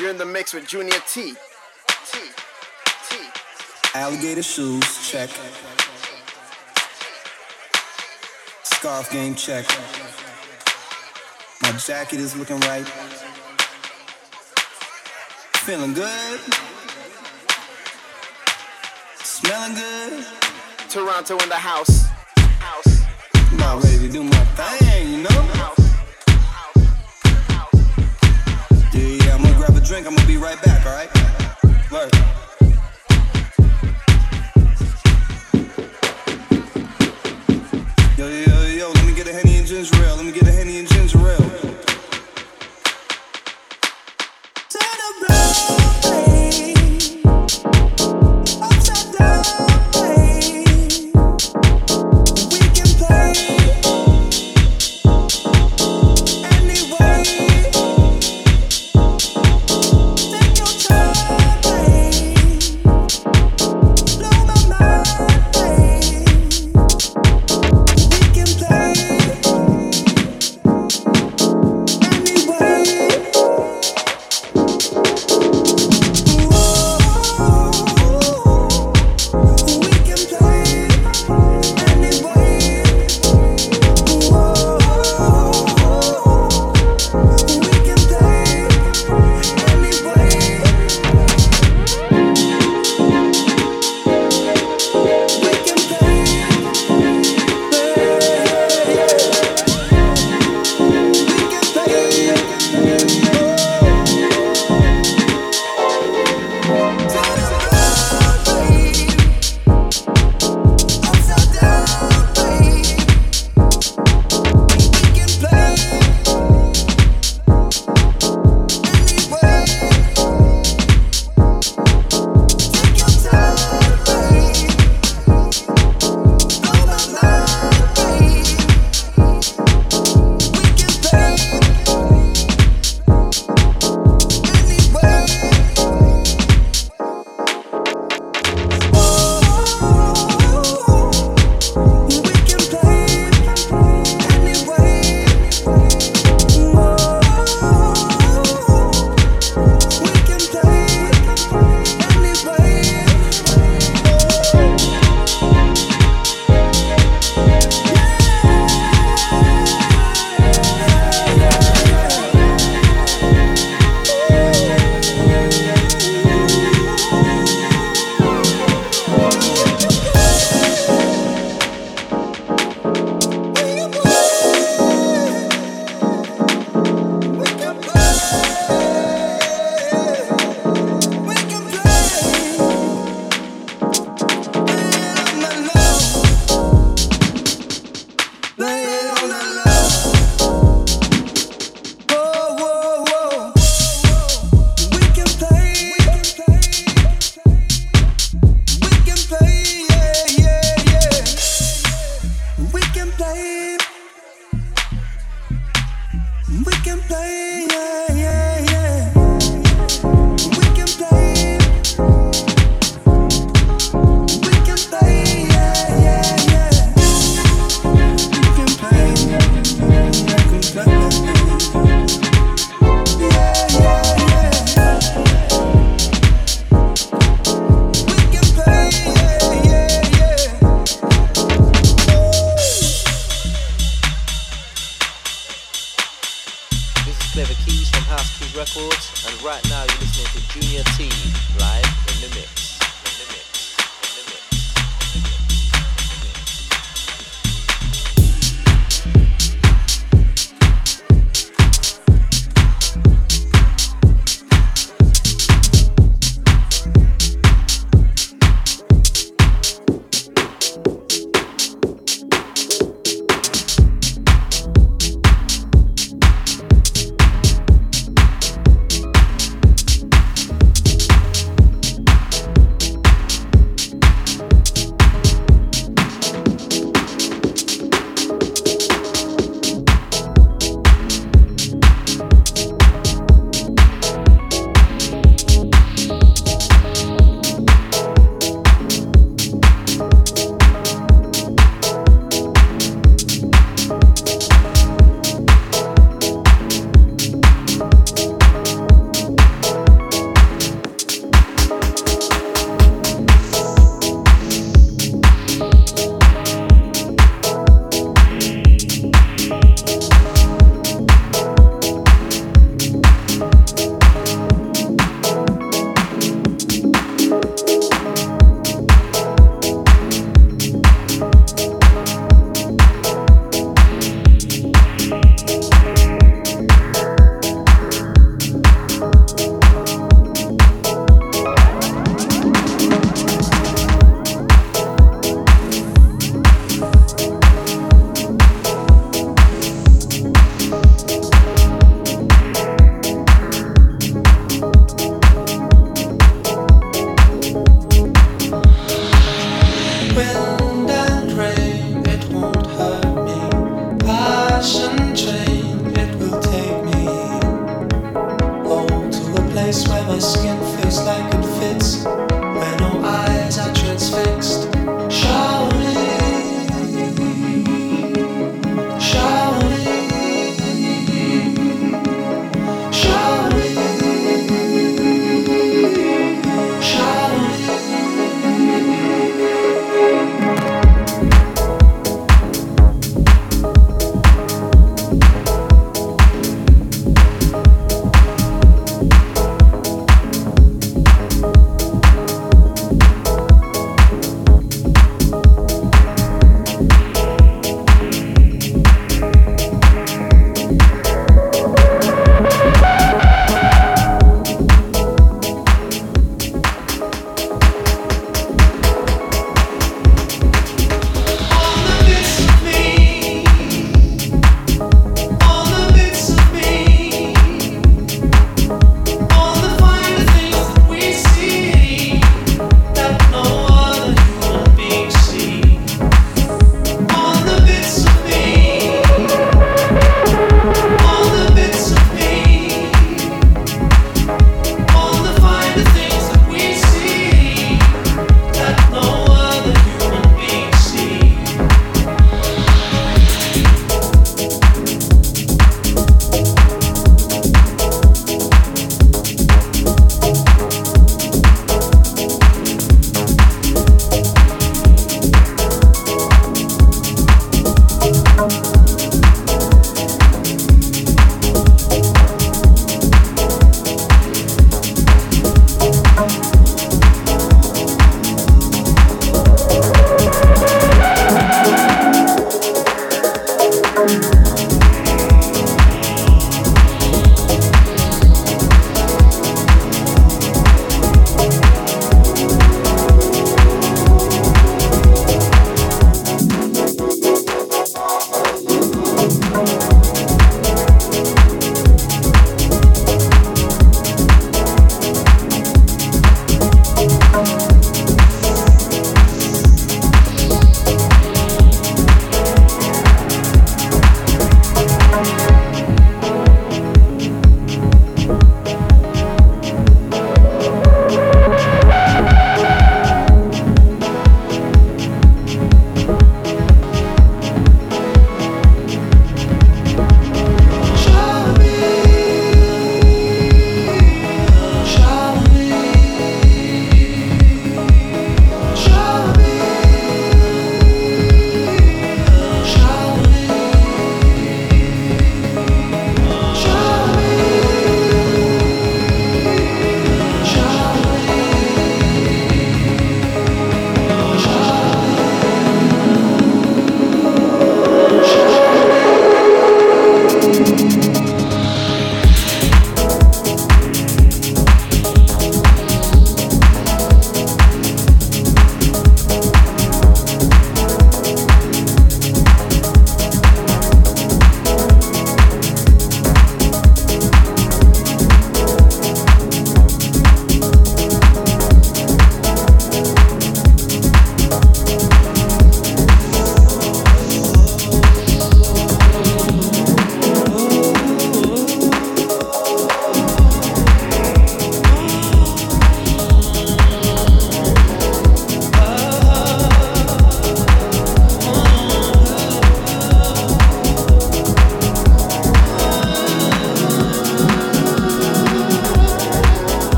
You're in the mix with Junior T. T. T. Alligator shoes, check. Scarf game, check. My jacket is looking right. Feeling good. Smelling good. Toronto in the house. House. About ready to do my thing, you know? Yeah, yeah, I'm gonna grab drink. I'm gonna be right back, alright? Word. Yo, yo, yo, let me get a Henny and ginger ale. Let me get a Henny and ginger ale.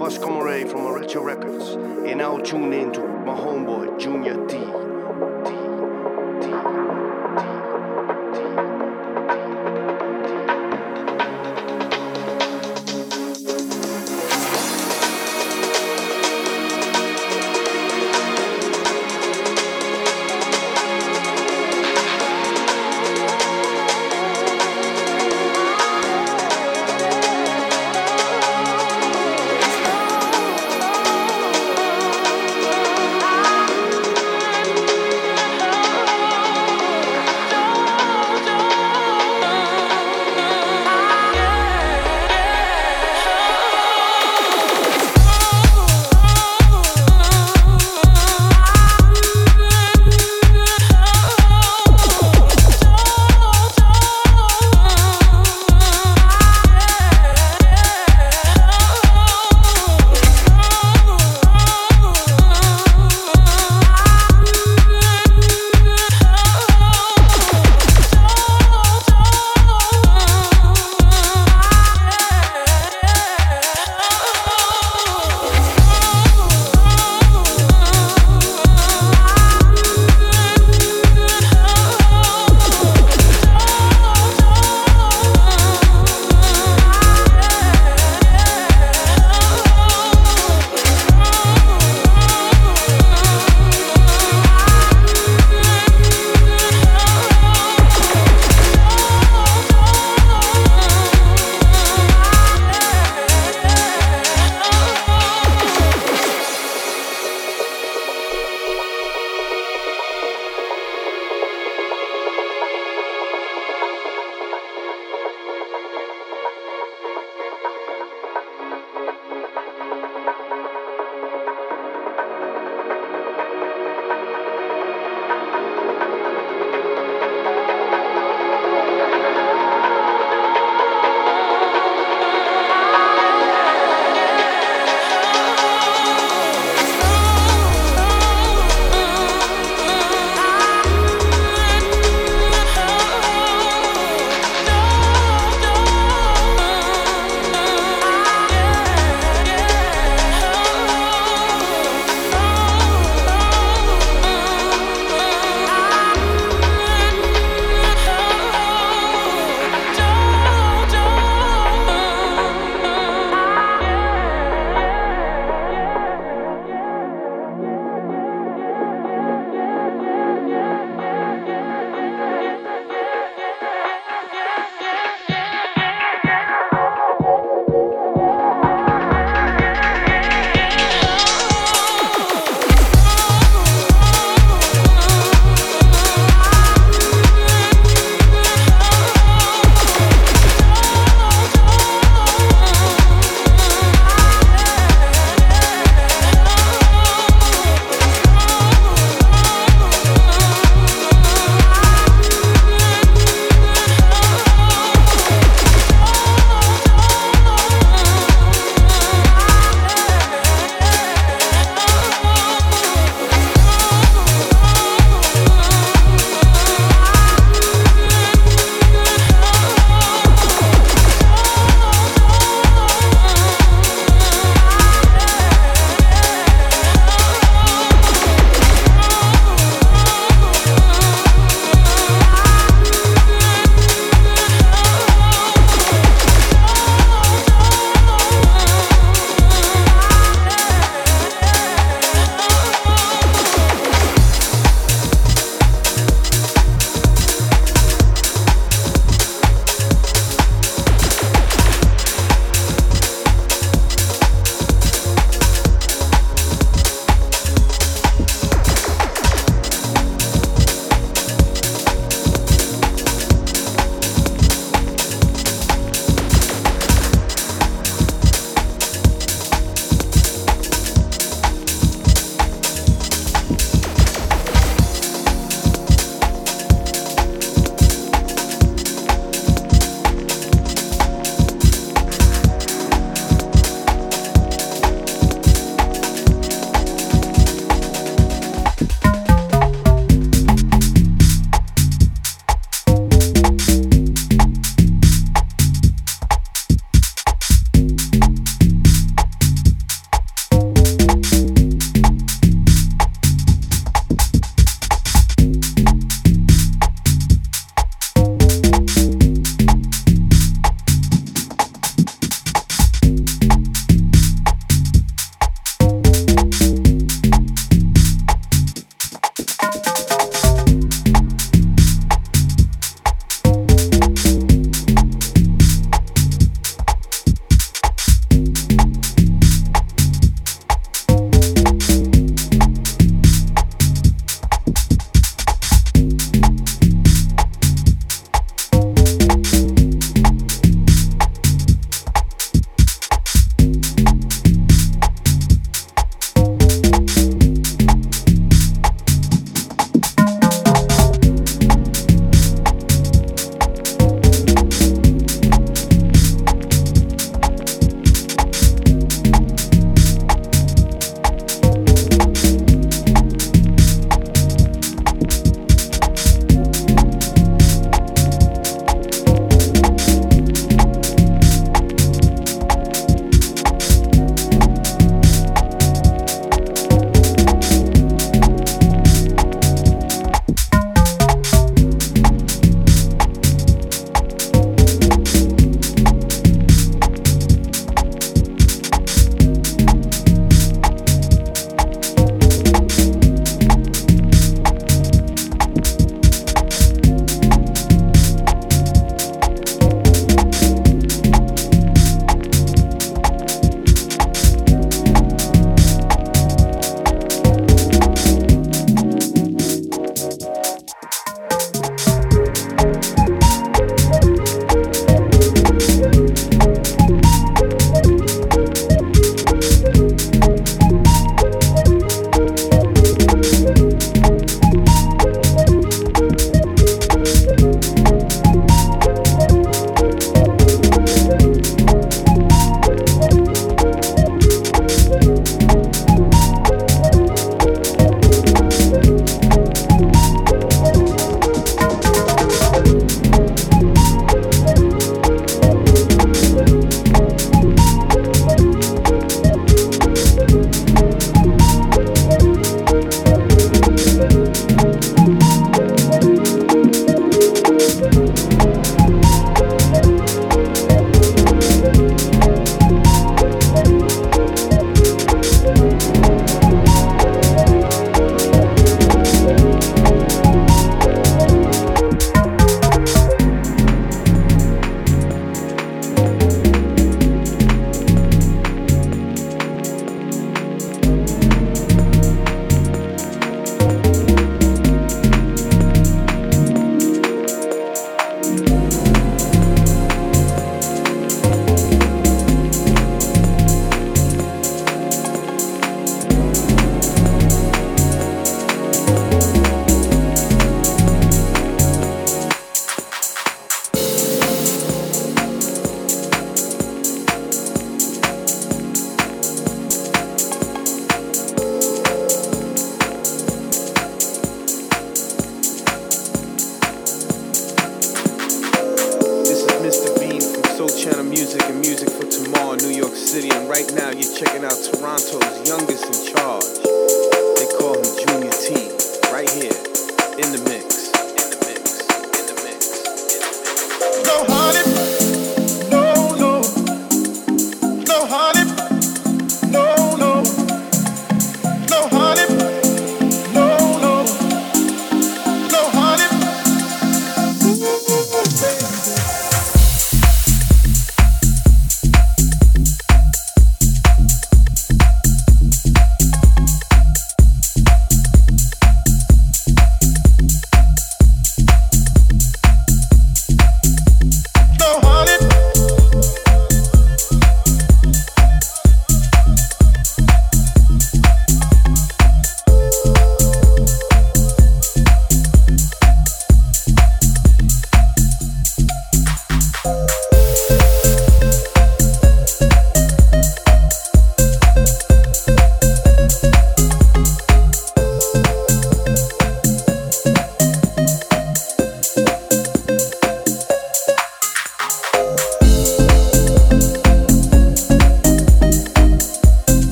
Pascal from Retro Records, and now tune in to my homeboy Junior T.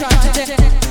you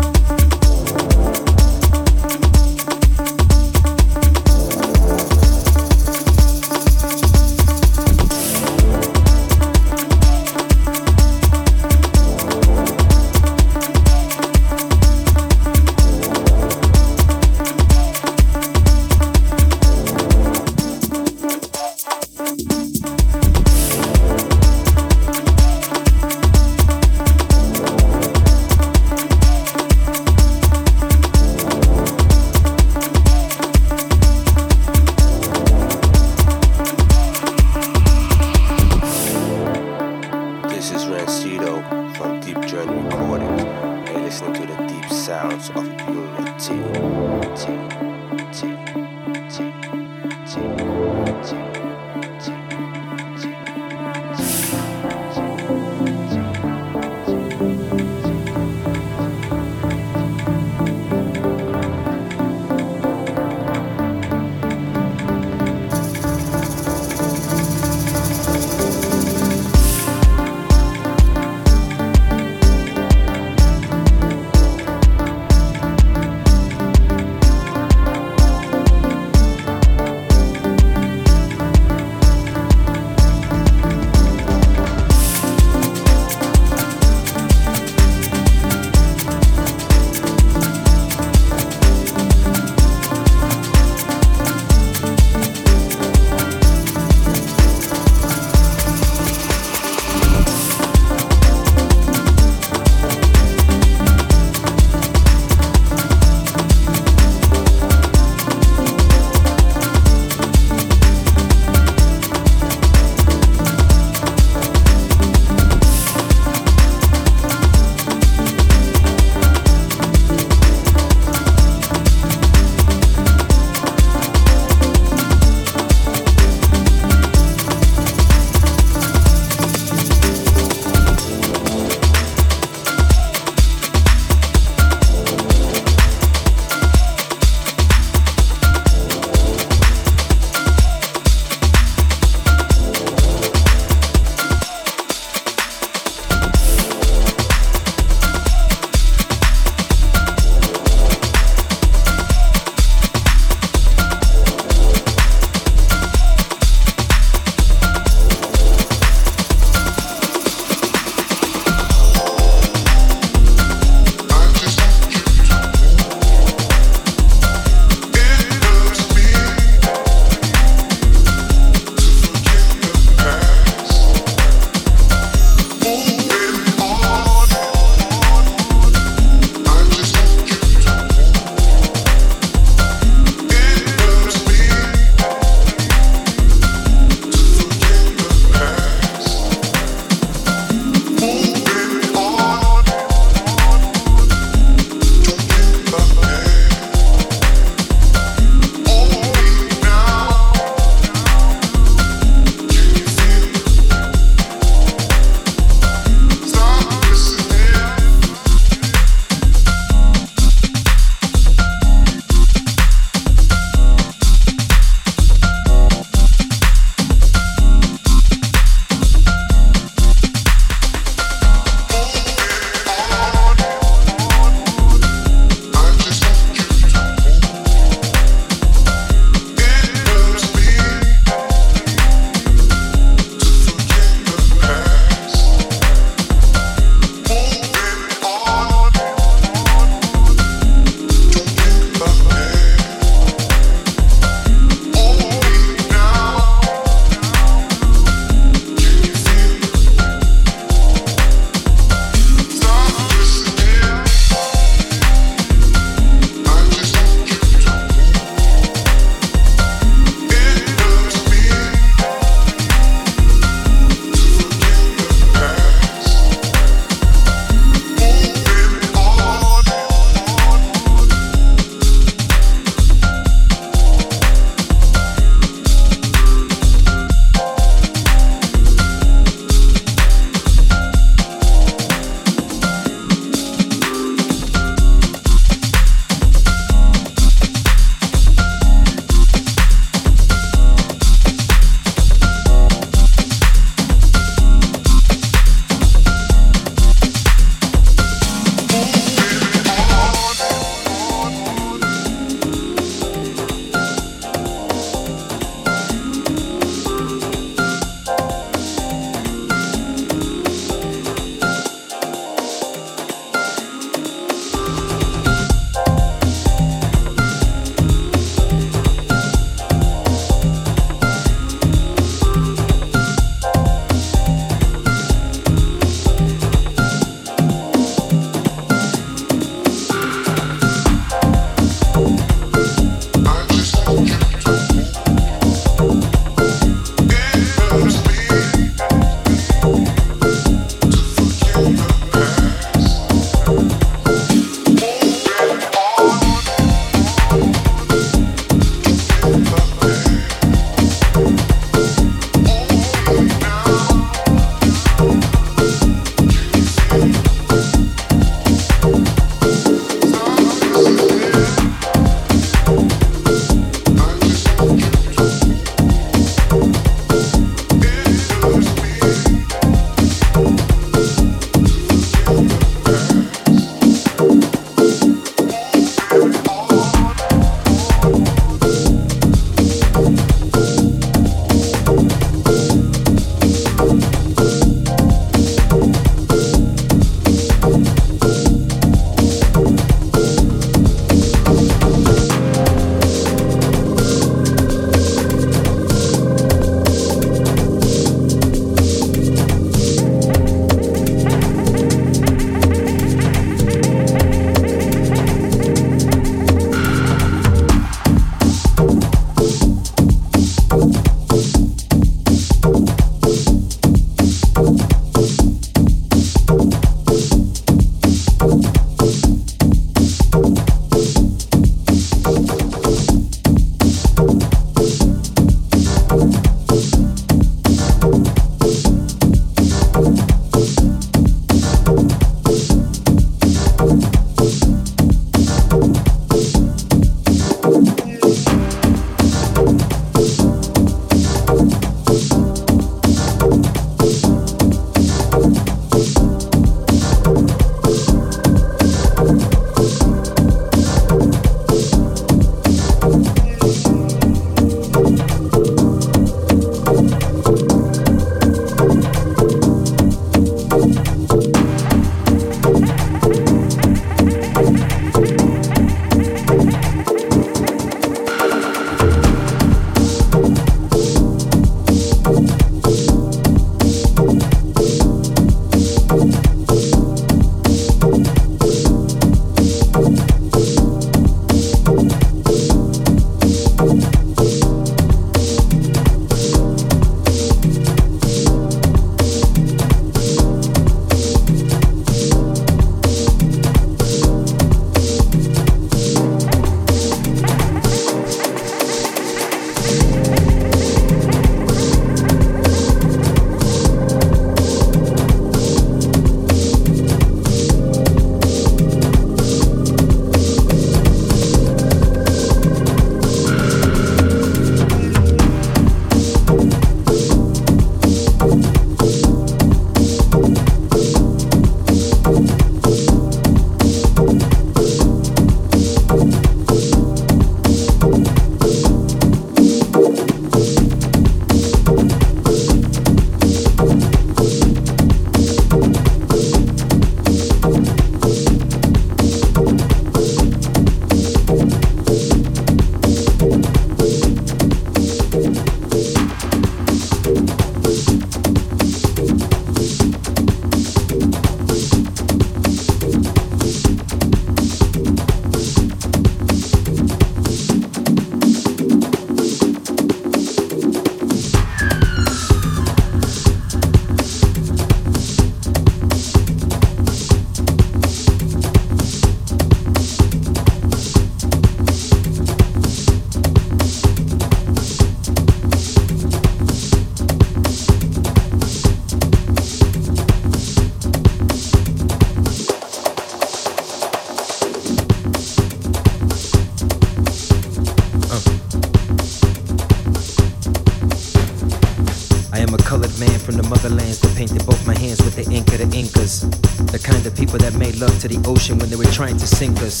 made love to the ocean when they were trying to sink us.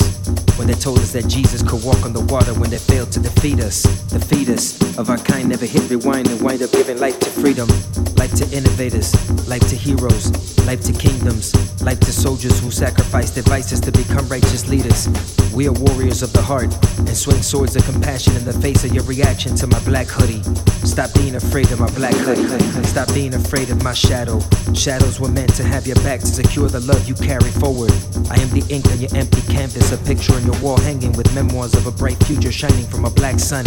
When they told us that Jesus could walk on the water when they failed to defeat us. Defeat us of our kind never hit rewind and wind up giving life to freedom. Life to innovators, life to heroes, life to kingdoms, life to soldiers who sacrifice their vices to become righteous leaders. We are warriors of the heart and swing swords of compassion in the face of your reaction to my black hoodie. Stop being afraid of my black hoodie. Stop being afraid of my shadow. Shadows were meant to have your back to secure the love you carry forward. I am the ink on your empty canvas, a picture on your wall hanging with memoirs of a bright future shining from a black sun.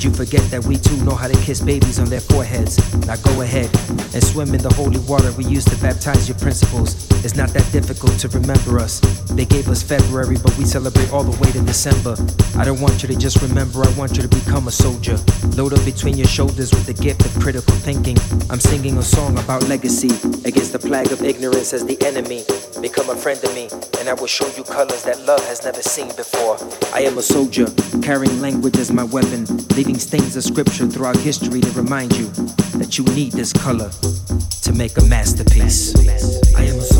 Did you forget that we too know how to kiss babies on their foreheads? Now go ahead and swim in the holy water we used to baptize your principles. It's not that difficult to remember us. They gave us February, but we celebrate all the way to December. I don't want you to just remember, I want you to become a soldier. Load up between your shoulders with the gift of critical thinking. I'm singing a song about legacy against the plague of ignorance as the enemy. Become a friend of me, and I will show you colors that love has never seen before. I am a soldier, carrying language as my weapon, leaving stains of scripture throughout history to remind you that you need this color to make a masterpiece. I am a